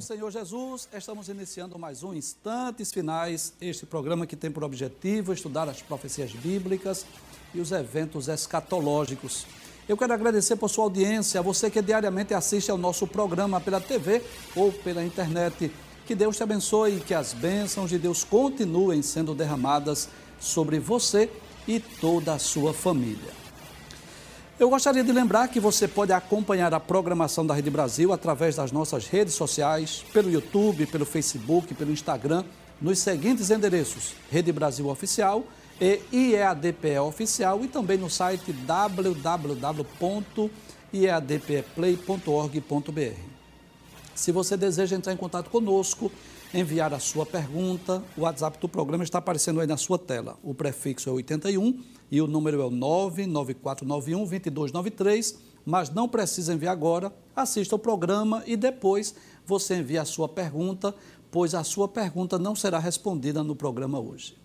do Senhor Jesus, estamos iniciando mais um Instantes Finais, este programa que tem por objetivo estudar as profecias bíblicas e os eventos escatológicos. Eu quero agradecer por sua audiência, a você que diariamente assiste ao nosso programa pela TV ou pela internet. Que Deus te abençoe e que as bênçãos de Deus continuem sendo derramadas sobre você e toda a sua família. Eu gostaria de lembrar que você pode acompanhar a programação da Rede Brasil através das nossas redes sociais, pelo YouTube, pelo Facebook, pelo Instagram, nos seguintes endereços: Rede Brasil Oficial e IEADPE Oficial e também no site www.iadpeplay.org.br. Se você deseja entrar em contato conosco, enviar a sua pergunta, o WhatsApp do programa está aparecendo aí na sua tela. O prefixo é 81 e o número é o 99491 2293, mas não precisa enviar agora. Assista o programa e depois você envia a sua pergunta, pois a sua pergunta não será respondida no programa hoje.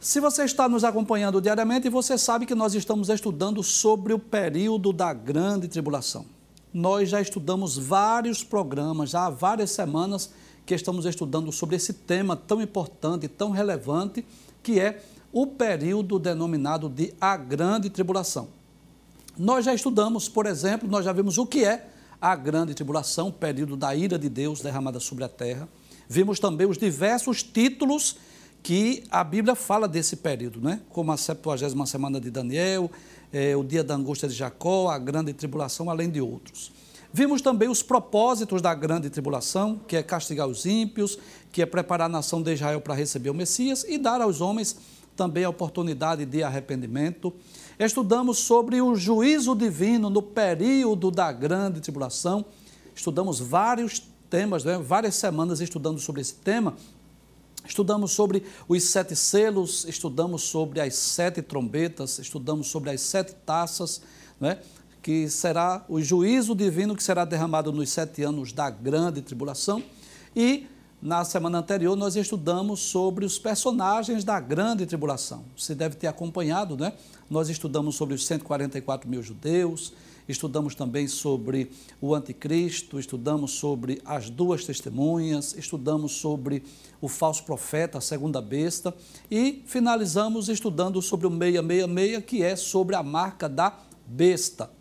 Se você está nos acompanhando diariamente, você sabe que nós estamos estudando sobre o período da grande tribulação. Nós já estudamos vários programas, já há várias semanas que estamos estudando sobre esse tema tão importante, tão relevante, que é o período denominado de a grande tribulação. Nós já estudamos, por exemplo, nós já vimos o que é a grande tribulação, o período da ira de Deus derramada sobre a terra. Vimos também os diversos títulos que a Bíblia fala desse período, né? como a 70 semana de Daniel, é, o dia da angústia de Jacó, a grande tribulação, além de outros. Vimos também os propósitos da grande tribulação, que é castigar os ímpios, que é preparar a nação de Israel para receber o Messias e dar aos homens também a oportunidade de arrependimento. Estudamos sobre o juízo divino no período da grande tribulação. Estudamos vários temas, né? várias semanas estudando sobre esse tema. Estudamos sobre os sete selos, estudamos sobre as sete trombetas, estudamos sobre as sete taças, né? Que será o juízo divino que será derramado nos sete anos da grande tribulação. E na semana anterior, nós estudamos sobre os personagens da grande tribulação. Você deve ter acompanhado, né? Nós estudamos sobre os 144 mil judeus, estudamos também sobre o anticristo, estudamos sobre as duas testemunhas, estudamos sobre o falso profeta, a segunda besta, e finalizamos estudando sobre o 666, que é sobre a marca da besta.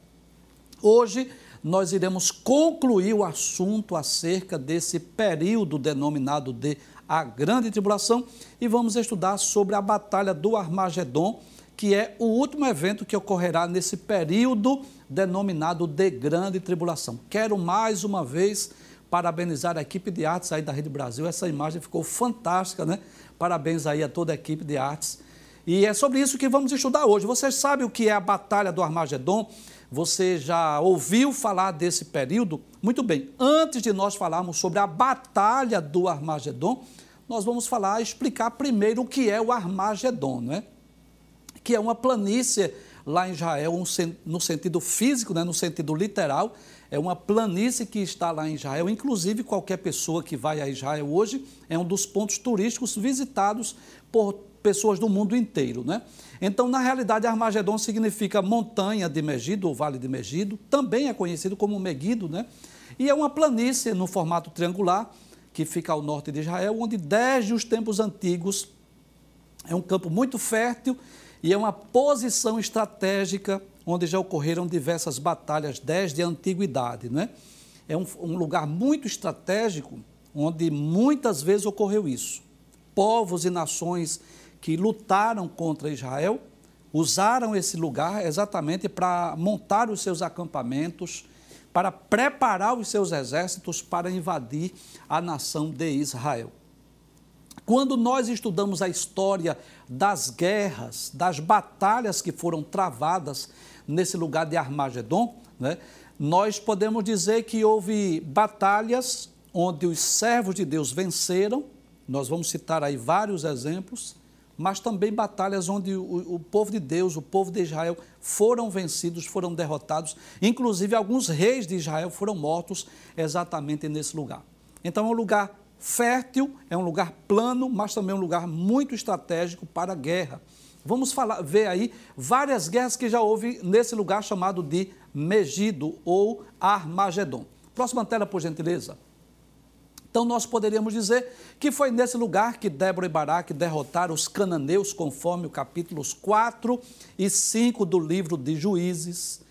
Hoje, nós iremos concluir o assunto acerca desse período denominado de a Grande Tribulação e vamos estudar sobre a Batalha do Armagedon, que é o último evento que ocorrerá nesse período denominado de Grande Tribulação. Quero mais uma vez parabenizar a equipe de artes aí da Rede Brasil. Essa imagem ficou fantástica, né? Parabéns aí a toda a equipe de artes. E é sobre isso que vamos estudar hoje. Vocês sabem o que é a Batalha do Armagedon? Você já ouviu falar desse período? Muito bem, antes de nós falarmos sobre a batalha do Armagedon, nós vamos falar, explicar primeiro o que é o Armagedon, não é? Que é uma planície lá em Israel, no sentido físico, né? no sentido literal, é uma planície que está lá em Israel. Inclusive, qualquer pessoa que vai a Israel hoje é um dos pontos turísticos visitados por pessoas do mundo inteiro, né? Então, na realidade, Armagedon significa montanha de Megido, ou vale de Megido, também é conhecido como Megido, né? E é uma planície no formato triangular, que fica ao norte de Israel, onde desde os tempos antigos é um campo muito fértil e é uma posição estratégica onde já ocorreram diversas batalhas desde a antiguidade, né? É um, um lugar muito estratégico onde muitas vezes ocorreu isso. Povos e nações que lutaram contra Israel usaram esse lugar exatamente para montar os seus acampamentos, para preparar os seus exércitos para invadir a nação de Israel. Quando nós estudamos a história das guerras, das batalhas que foram travadas nesse lugar de Armagedon, né, nós podemos dizer que houve batalhas onde os servos de Deus venceram, nós vamos citar aí vários exemplos, mas também batalhas onde o, o, povo de Deus, o povo de Israel, foram vencidos, foram derrotados. Inclusive, alguns reis de Israel foram mortos exatamente nesse lugar. Então, é um lugar fértil, é um lugar plano, mas também um lugar muito estratégico para a guerra. Vamos falar, ver aí várias guerras que já houve nesse lugar chamado de Megido ou Armagedon. Próxima tela, por gentileza. Então, nós poderíamos dizer que foi nesse lugar que Débora e Baraque derrotaram os cananeus, conforme o capítulos 4 e 5 do livro de Juízes.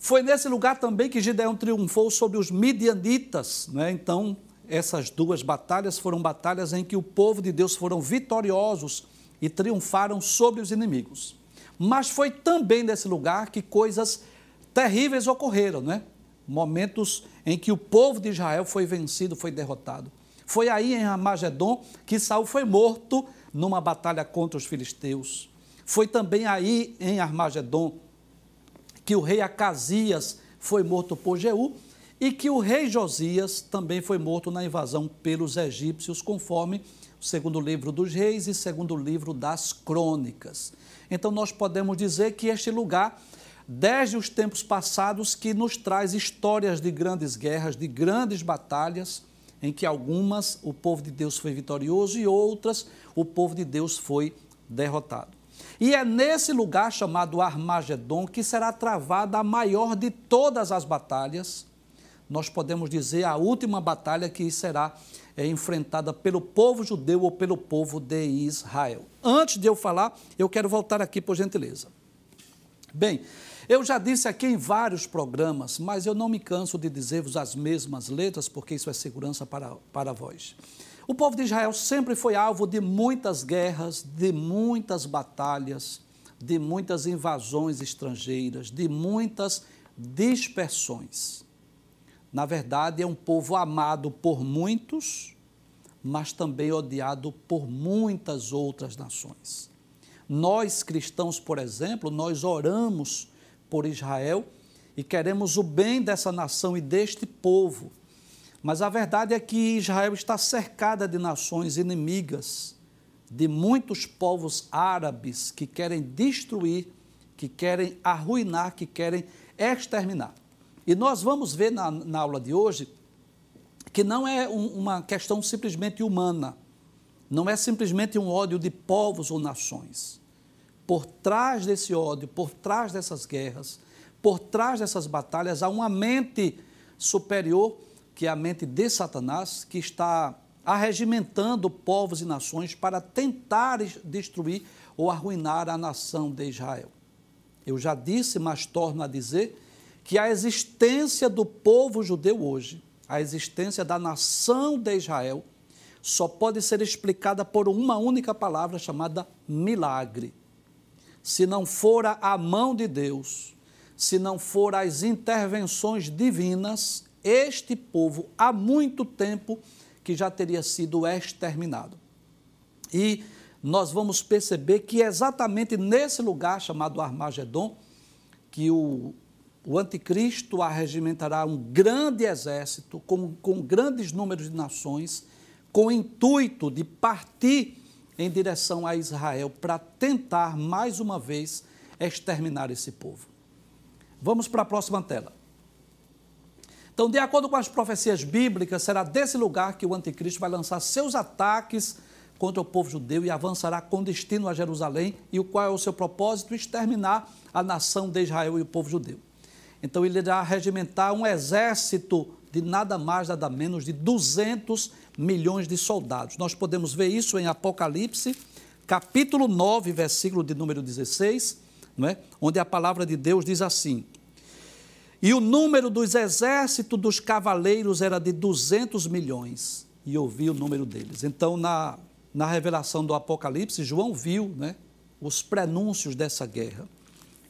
Foi nesse lugar também que Gideão triunfou sobre os midianitas. Né? Então, essas duas batalhas foram batalhas em que o povo de Deus foram vitoriosos e triunfaram sobre os inimigos. Mas foi também nesse lugar que coisas terríveis ocorreram, né? Momentos em que o povo de Israel foi vencido, foi derrotado. Foi aí em Armagedon que Saul foi morto numa batalha contra os filisteus. Foi também aí em Armagedon que o rei Acasias foi morto por Jeú e que o rei Josias também foi morto na invasão pelos egípcios, conforme o segundo livro dos reis e segundo livro das crônicas. Então nós podemos dizer que este lugar desde os tempos passados, que nos traz histórias de grandes guerras, de grandes batalhas, em que algumas o povo de Deus foi vitorioso e outras o povo de Deus foi derrotado. E é nesse lugar chamado Armagedon que será travada a maior de todas as batalhas. Nós podemos dizer a última batalha que será é, enfrentada pelo povo judeu ou pelo povo de Israel. Antes de eu falar, eu quero voltar aqui por gentileza. Bem, eu já disse aqui em vários programas, mas eu não me canso de dizer-vos as mesmas letras, porque isso é segurança para, para vós. O povo de Israel sempre foi alvo de muitas guerras, de muitas batalhas, de muitas invasões estrangeiras, de muitas dispersões. Na verdade, é um povo amado por muitos, mas também odiado por muitas outras nações. Nós cristãos, por exemplo, nós oramos por Israel e queremos o bem dessa nação e deste povo. Mas a verdade é que Israel está cercada de nações inimigas, de muitos povos árabes que querem destruir, que querem arruinar, que querem exterminar. E nós vamos ver na, na aula de hoje que não é um, uma questão simplesmente humana, não é simplesmente um ódio de povos ou nações por trás desse ódio, por trás dessas guerras, por trás dessas batalhas, há uma mente superior, que é a mente de Satanás, que está arregimentando povos e nações para tentar destruir ou arruinar a nação de Israel. Eu já disse, mas torno a dizer, que a existência do povo judeu hoje, a existência da nação de Israel, só pode ser explicada por uma única palavra chamada milagre se não fora a mão de Deus, se não for as intervenções divinas, este povo há muito tempo que já teria sido exterminado. E nós vamos perceber que é exatamente nesse lugar chamado Armagedon que o, o anticristo arregimentará um grande exército com, com grandes números de nações, com o intuito de partir em direção a Israel para tentar mais uma vez exterminar esse povo. Vamos para a próxima tela. Então, de acordo com as profecias bíblicas, será desse lugar que o anticristo vai lançar seus ataques contra o povo judeu e avançará com destino a Jerusalém, e o qual é o seu propósito? Exterminar a nação de Israel e o povo judeu. Então, ele irá regimentar um exército de nada mais, nada menos de 200 milhões de soldados. Nós podemos ver isso em Apocalipse, capítulo 9, versículo de número 16, não é? onde a palavra de Deus diz assim: E o número dos exércitos dos cavaleiros era de 200 milhões, e eu vi o número deles. Então, na, na revelação do Apocalipse, João viu né, os prenúncios dessa guerra.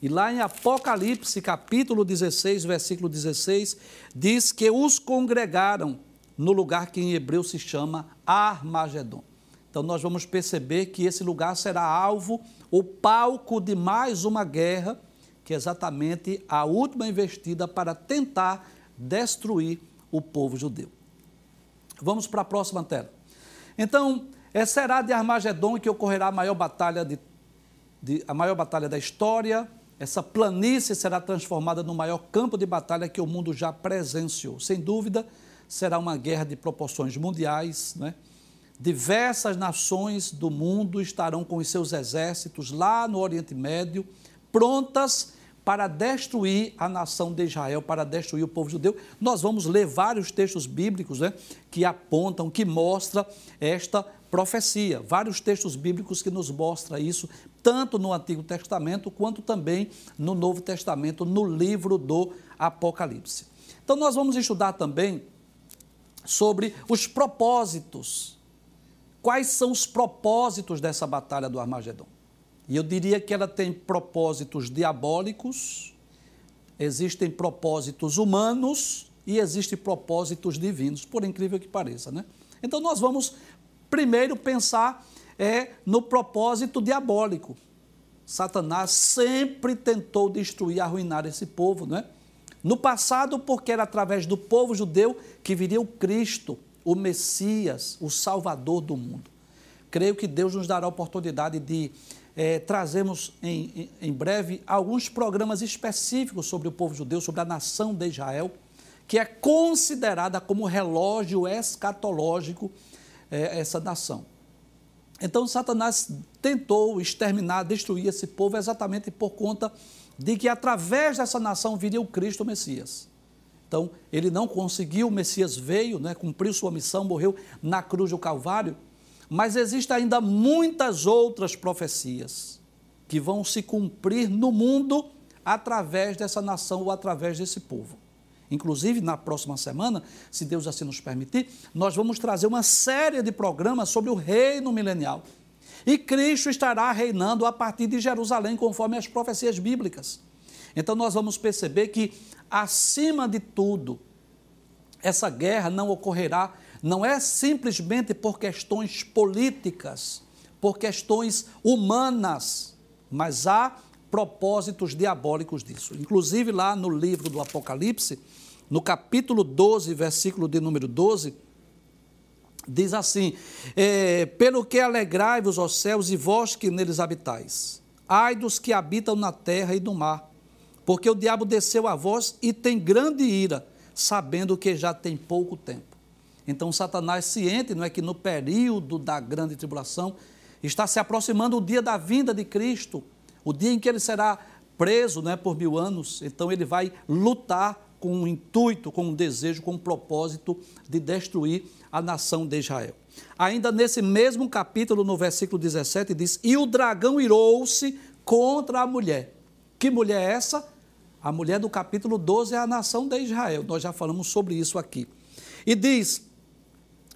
E lá em Apocalipse, capítulo 16, versículo 16, diz que os congregaram no lugar que em hebreu se chama Armagedon. Então nós vamos perceber que esse lugar será alvo, o palco de mais uma guerra, que é exatamente a última investida para tentar destruir o povo judeu. Vamos para a próxima tela. Então, é, será de Armagedon que ocorrerá a maior batalha de, de, a maior batalha da história, essa planície será transformada no maior campo de batalha que o mundo já presenciou. Sem dúvida, será uma guerra de proporções mundiais. Né? Diversas nações do mundo estarão com os seus exércitos lá no Oriente Médio, prontas para destruir a nação de Israel, para destruir o povo judeu. Nós vamos ler vários textos bíblicos né, que apontam, que mostram esta profecia. Vários textos bíblicos que nos mostram isso, tanto no Antigo Testamento quanto também no Novo Testamento, no livro do Apocalipse. Então, nós vamos estudar também sobre os propósitos. Quais são os propósitos dessa batalha do Armagedon? E eu diria que ela tem propósitos diabólicos, existem propósitos humanos e existem propósitos divinos, por incrível que pareça, né? Então nós vamos primeiro pensar é no propósito diabólico. Satanás sempre tentou destruir, arruinar esse povo, não é? No passado, porque era através do povo judeu que viria o Cristo, o Messias, o Salvador do mundo. Creio que Deus nos dará a oportunidade de é, trazermos em, em, breve alguns programas específicos sobre o povo judeu, sobre a nação de Israel, que é considerada como relógio escatológico é, essa nação. Então, Satanás tentou exterminar, destruir esse povo exatamente por conta de que através dessa nação viria o Cristo o Messias. Então, ele não conseguiu, o Messias veio, né, cumpriu sua missão, morreu na cruz do Calvário, mas existem ainda muitas outras profecias que vão se cumprir no mundo através dessa nação ou através desse povo. Inclusive, na próxima semana, se Deus assim nos permitir, nós vamos trazer uma série de programas sobre o reino milenial. E Cristo estará reinando a partir de Jerusalém, conforme as profecias bíblicas. Então, nós vamos perceber que, acima de tudo, essa guerra não ocorrerá não é simplesmente por questões políticas, por questões humanas, mas há propósitos diabólicos disso. Inclusive, lá no livro do Apocalipse, no capítulo 12, versículo de número 12, diz assim: é, Pelo que alegrai-vos, ó céus, e vós que neles habitais, ai dos que habitam na terra e no mar, porque o diabo desceu a vós e tem grande ira, sabendo que já tem pouco tempo. Então, Satanás ciente, não é que no período da grande tribulação está se aproximando o dia da vinda de Cristo, o dia em que ele será preso, né, por mil anos. Então, ele vai lutar com um intuito, com um desejo, com um propósito de destruir a nação de Israel. Ainda nesse mesmo capítulo, no versículo 17, diz: E o dragão irou-se contra a mulher. Que mulher é essa? A mulher do capítulo 12 é a nação de Israel. Nós já falamos sobre isso aqui. E diz: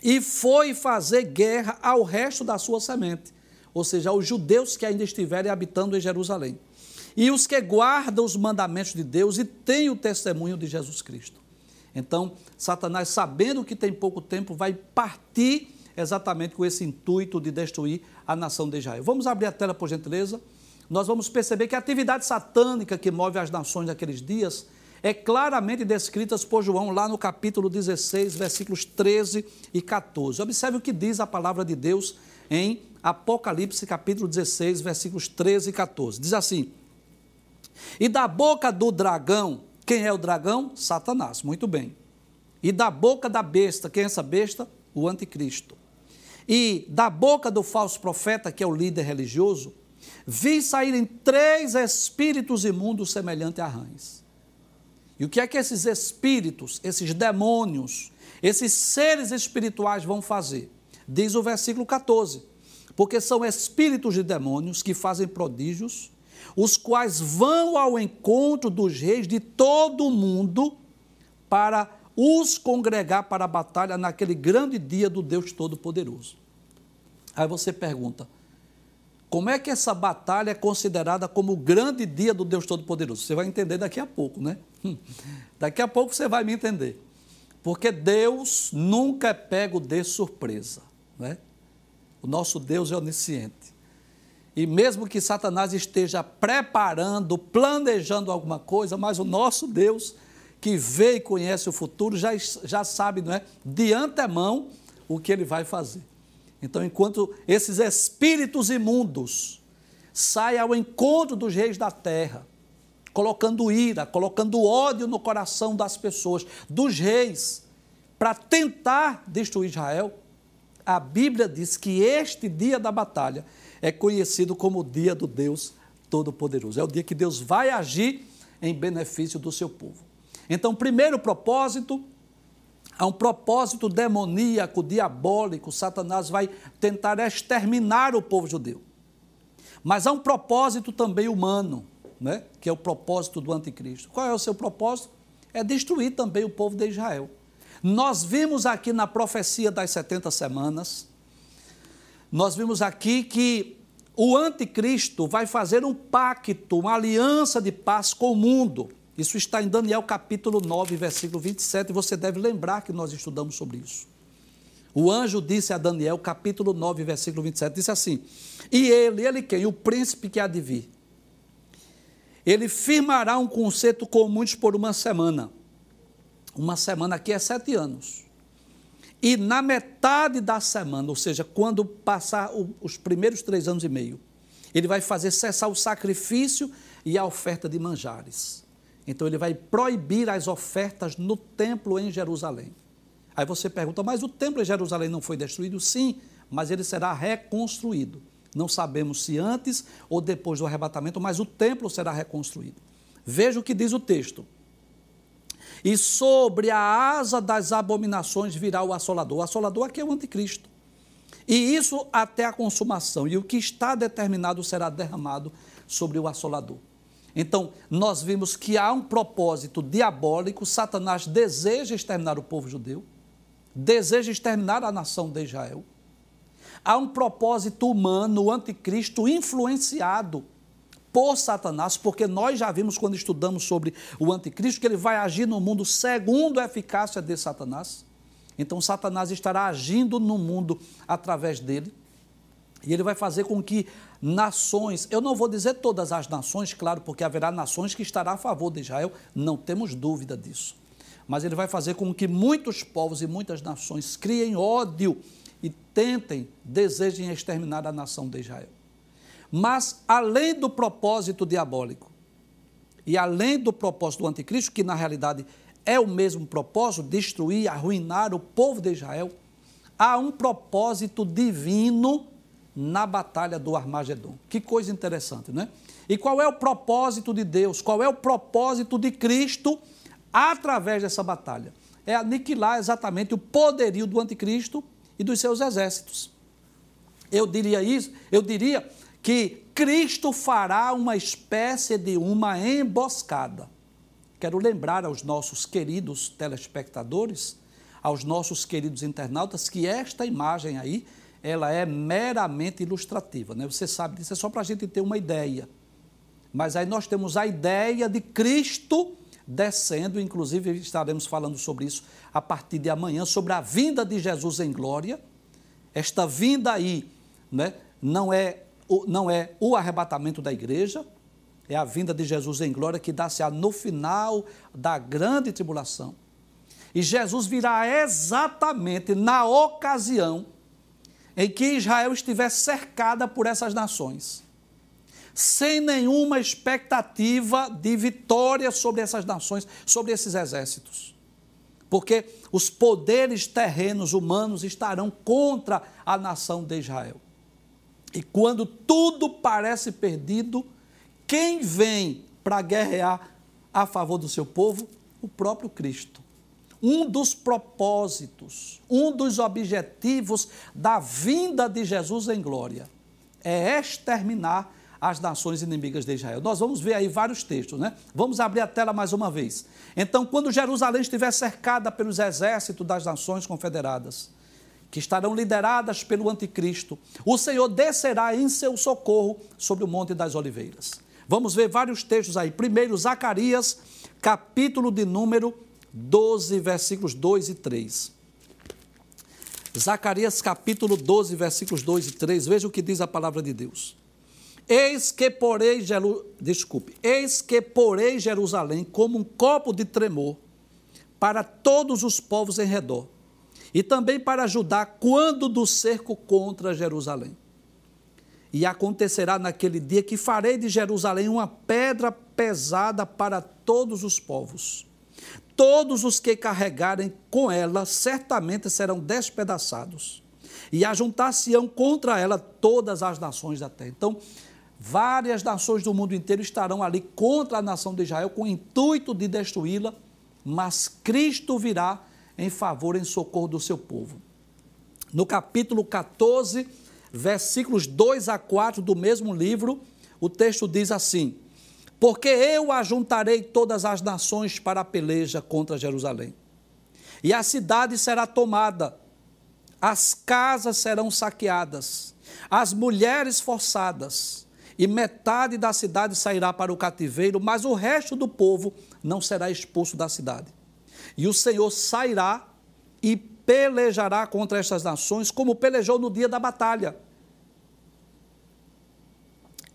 e foi fazer guerra ao resto da sua semente, ou seja, aos judeus que ainda estiverem habitando em Jerusalém, e os que guardam os mandamentos de Deus e têm o testemunho de Jesus Cristo. Então, Satanás, sabendo que tem pouco tempo, vai partir exatamente com esse intuito de destruir a nação de Israel. Vamos abrir a tela, por gentileza. Nós vamos perceber que a atividade satânica que move as nações daqueles dias é claramente descritas por João lá no capítulo 16, versículos 13 e 14. Observe o que diz a palavra de Deus em Apocalipse, capítulo 16, versículos 13 e 14. Diz assim: E da boca do dragão, quem é o dragão? Satanás, muito bem. E da boca da besta, quem é essa besta? O anticristo. E da boca do falso profeta, que é o líder religioso, vi saírem três espíritos imundos semelhantes a rães. E o que é que esses espíritos, esses demônios, esses seres espirituais vão fazer? Diz o versículo 14: Porque são espíritos de demônios que fazem prodígios, os quais vão ao encontro dos reis de todo o mundo para os congregar para a batalha naquele grande dia do Deus Todo-Poderoso. Aí você pergunta: como é que essa batalha é considerada como o grande dia do Deus Todo-Poderoso? Você vai entender daqui a pouco, né? Daqui a pouco você vai me entender. Porque Deus nunca é pego de surpresa, né? O nosso Deus é onisciente. E mesmo que Satanás esteja preparando, planejando alguma coisa, mas o nosso Deus, que vê e conhece o futuro, já, já sabe, não é? De antemão, o que ele vai fazer. Então, enquanto esses espíritos imundos saem ao encontro dos reis da terra, colocando ira, colocando ódio no coração das pessoas, dos reis, para tentar destruir Israel, a Bíblia diz que este dia da batalha é conhecido como o dia do Deus Todo-Poderoso. É o dia que Deus vai agir em benefício do seu povo. Então, primeiro propósito, há um propósito demoníaco, diabólico, Satanás vai tentar exterminar o povo judeu. Mas há um propósito também humano, né? que é o propósito do anticristo. Qual é o seu propósito? É destruir também o povo de Israel. Nós vimos aqui na profecia das 70 semanas, nós vimos aqui que o anticristo vai fazer um pacto, uma aliança de paz com o mundo. Isso está em Daniel capítulo 9, versículo 27, e você deve lembrar que nós estudamos sobre isso. O anjo disse a Daniel, capítulo 9, versículo 27, disse assim: E ele, ele quem? O príncipe que há de vir. Ele firmará um concerto com muitos por uma semana. Uma semana aqui é sete anos. E na metade da semana, ou seja, quando passar os primeiros três anos e meio, ele vai fazer cessar o sacrifício e a oferta de manjares. Então ele vai proibir as ofertas no templo em Jerusalém. Aí você pergunta, mas o templo em Jerusalém não foi destruído? Sim, mas ele será reconstruído. Não sabemos se antes ou depois do arrebatamento, mas o templo será reconstruído. Veja o que diz o texto. E sobre a asa das abominações virá o assolador. O assolador aqui é o anticristo. E isso até a consumação. E o que está determinado será derramado sobre o assolador. Então, nós vimos que há um propósito diabólico, Satanás deseja exterminar o povo judeu, deseja exterminar a nação de Israel. Há um propósito humano, o anticristo, influenciado por Satanás, porque nós já vimos quando estudamos sobre o anticristo que ele vai agir no mundo segundo a eficácia de Satanás. Então, Satanás estará agindo no mundo através dele. E ele vai fazer com que nações, eu não vou dizer todas as nações, claro, porque haverá nações que estarão a favor de Israel, não temos dúvida disso. Mas ele vai fazer com que muitos povos e muitas nações criem ódio e tentem, desejem exterminar a nação de Israel. Mas, além do propósito diabólico e além do propósito do anticristo, que na realidade é o mesmo propósito, destruir, arruinar o povo de Israel, há um propósito divino na batalha do Armagedon. Que coisa interessante, né? E qual é o propósito de Deus? Qual é o propósito de Cristo através dessa batalha? É aniquilar exatamente o poderio do anticristo e dos seus exércitos. Eu diria isso, eu diria que Cristo fará uma espécie de uma emboscada. Quero lembrar aos nossos queridos telespectadores, aos nossos queridos internautas, que esta imagem aí ela é meramente ilustrativa. Né? Você sabe disso, é só para a gente ter uma ideia. Mas aí nós temos a ideia de Cristo descendo, inclusive estaremos falando sobre isso a partir de amanhã, sobre a vinda de Jesus em glória. Esta vinda aí né, não, é, não é o arrebatamento da igreja, é a vinda de Jesus em glória que dá-se no final da grande tribulação. E Jesus virá exatamente na ocasião em que Israel estivesse cercada por essas nações, sem nenhuma expectativa de vitória sobre essas nações, sobre esses exércitos. Porque os poderes terrenos humanos estarão contra a nação de Israel. E quando tudo parece perdido, quem vem para guerrear a favor do seu povo? O próprio Cristo um dos propósitos, um dos objetivos da vinda de Jesus em glória é exterminar as nações inimigas de Israel. Nós vamos ver aí vários textos, né? Vamos abrir a tela mais uma vez. Então, quando Jerusalém estiver cercada pelos exércitos das nações confederadas, que estarão lideradas pelo anticristo, o Senhor descerá em seu socorro sobre o Monte das Oliveiras. Vamos ver vários textos aí. Primeiro, Zacarias, capítulo de número 12, versículos 2 e 3. Zacarias capítulo 12, versículos 2 e 3. Veja o que diz a palavra de Deus. Eis que porei, Jeru... desculpe, eis que porei Jerusalém como um copo de tremor para todos os povos em redor, e também para ajudar quando do cerco contra Jerusalém. E acontecerá naquele dia que farei de Jerusalém uma pedra pesada para todos os povos todos os que carregarem com ela certamente serão despedaçados, e ajuntar-se-ão contra ela todas as nações da terra. Então, Várias nações do mundo inteiro estarão ali contra a nação de Israel com o intuito de destruí-la, mas Cristo virá em favor, em socorro do seu povo. No capítulo 14, versículos 2 a 4 do mesmo livro, o texto diz assim: Porque eu ajuntarei todas as nações para a peleja contra Jerusalém, e a cidade será tomada, as casas serão saqueadas, as mulheres forçadas, e metade da cidade sairá para o cativeiro, mas o resto do povo não será expulso da cidade. E o Senhor sairá e pelejará contra estas nações, como pelejou no dia da batalha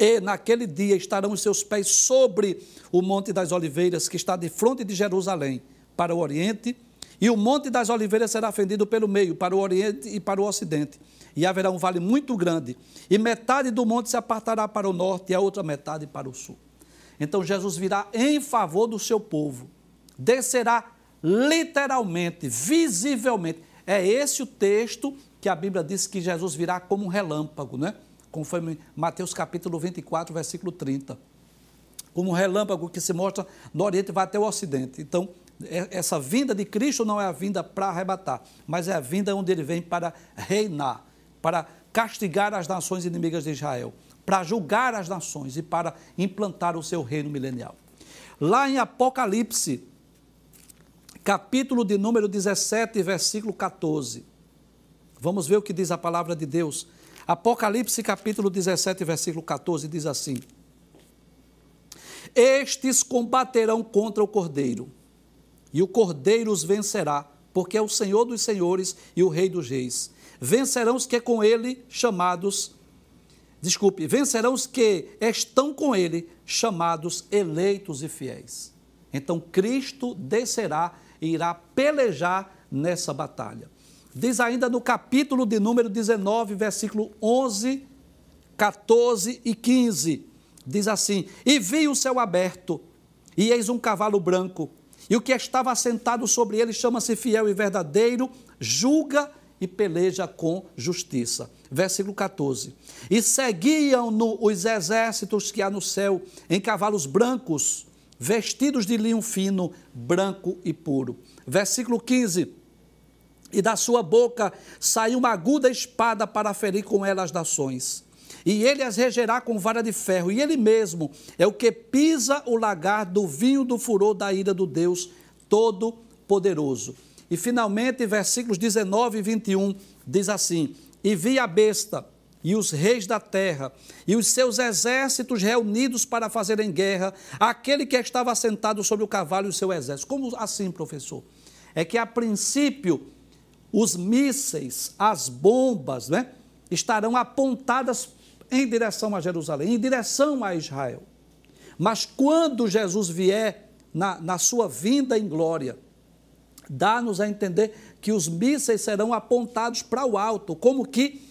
e naquele dia estarão os seus pés sobre o Monte das Oliveiras, que está de frente de Jerusalém, para o oriente, e o Monte das Oliveiras será fendido pelo meio, para o oriente e para o ocidente. E haverá um vale muito grande, e metade do monte se apartará para o norte e a outra metade para o sul. Então Jesus virá em favor do seu povo, descerá literalmente, visivelmente. É esse o texto que a Bíblia diz que Jesus virá como um relâmpago, né? conforme Mateus capítulo 24, versículo 30. Como um relâmpago que se mostra no Oriente vai até o Ocidente. Então, é, essa vinda de Cristo não é a vinda para arrebatar, mas é a vinda onde ele vem para reinar, para castigar as nações inimigas de Israel, para julgar as nações e para implantar o seu reino milenial. Lá em Apocalipse, capítulo de número 17, versículo 14. Vamos ver o que diz a palavra de Deus Apocalipse capítulo 17, versículo 14 diz assim: Estes combaterão contra o Cordeiro, e o Cordeiro os vencerá, porque é o Senhor dos senhores e o Rei dos reis. Vencerão os que com ele chamados, desculpe, vencerão os que estão com ele chamados eleitos e fiéis. Então Cristo descerá irá pelejar nessa batalha. Diz ainda no capítulo de número 19, versículo 11, 14 e 15. Diz assim: E vi o céu aberto, e eis um cavalo branco, e o que estava assentado sobre ele chama-se fiel e verdadeiro, julga e peleja com justiça. Versículo 14. E seguiam-no os exércitos que há no céu em cavalos brancos, vestidos de linho fino, branco e puro. Versículo 15 e da sua boca saiu uma aguda espada para ferir com ela as nações. E ele as regerá com vara de ferro, e ele mesmo é o que pisa o lagar do vinho do furor da ira do Deus Todo-Poderoso. E finalmente, versículos 19 e 21 diz assim: E vi a besta e os reis da terra e os seus exércitos reunidos para fazerem guerra, aquele que estava sentado sobre o cavalo e o seu exército. Como assim, professor? É que a princípio os mísseis, as bombas, né, estarão apontadas em direção a Jerusalém, em direção a Israel. Mas quando Jesus vier na, na sua vinda em glória, dá-nos a entender que os mísseis serão apontados para o alto, como que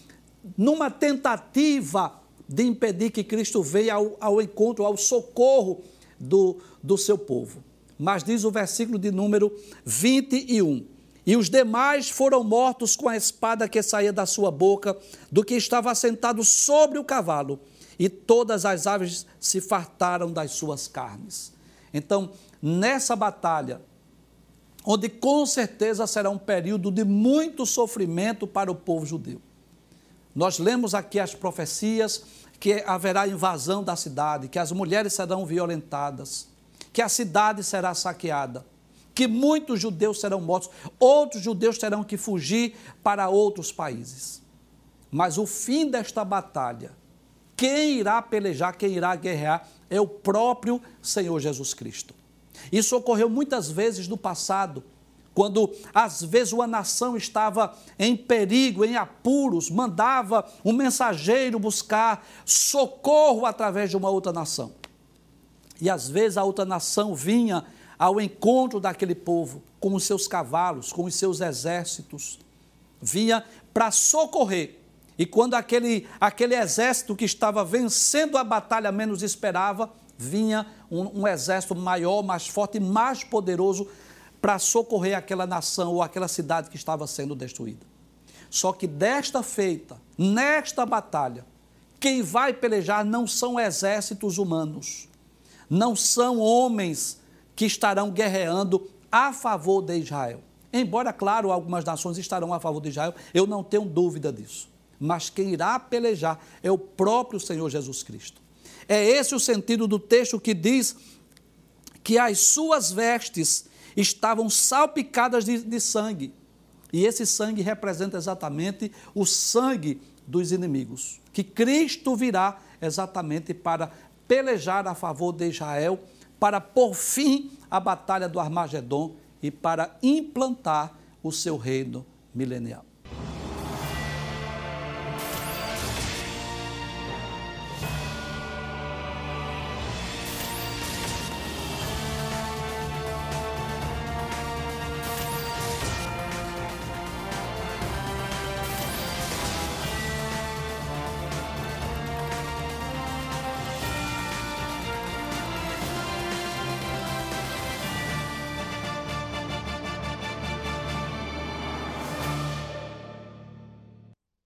numa tentativa de impedir que Cristo venha ao, ao encontro, ao socorro do, do seu povo. Mas diz o versículo de número 21. E os demais foram mortos com a espada que saía da sua boca, do que estava assentado sobre o cavalo, e todas as aves se fartaram das suas carnes. Então, nessa batalha, onde com certeza será um período de muito sofrimento para o povo judeu. Nós lemos aqui as profecias que haverá invasão da cidade, que as mulheres serão violentadas, que a cidade será saqueada que muitos judeus serão mortos, outros judeus terão que fugir para outros países. Mas o fim desta batalha, quem irá pelejar, quem irá guerrear, é o próprio Senhor Jesus Cristo. Isso ocorreu muitas vezes no passado, quando às vezes uma nação estava em perigo, em apuros, mandava um mensageiro buscar socorro através de uma outra nação. E às vezes a outra nação vinha ao encontro daquele povo, com os seus cavalos, com os seus exércitos. Vinha para socorrer. E quando aquele, aquele exército que estava vencendo a batalha menos esperava, vinha um, um exército maior, mais forte, mais poderoso para socorrer aquela nação ou aquela cidade que estava sendo destruída. Só que desta feita, nesta batalha, Quem vai pelejar não são exércitos humanos, não são homens que estarão guerreando a favor de Israel. Embora, claro, algumas nações estarão a favor de Israel, eu não tenho dúvida disso. Mas quem irá pelejar é o próprio Senhor Jesus Cristo. É esse o sentido do texto que diz que as suas vestes estavam salpicadas de, de sangue. E esse sangue representa exatamente o sangue dos inimigos. Que Cristo virá exatamente para pelejar a favor de Israel, para por fim a batalha do Armagedon e para implantar o seu reino milenial.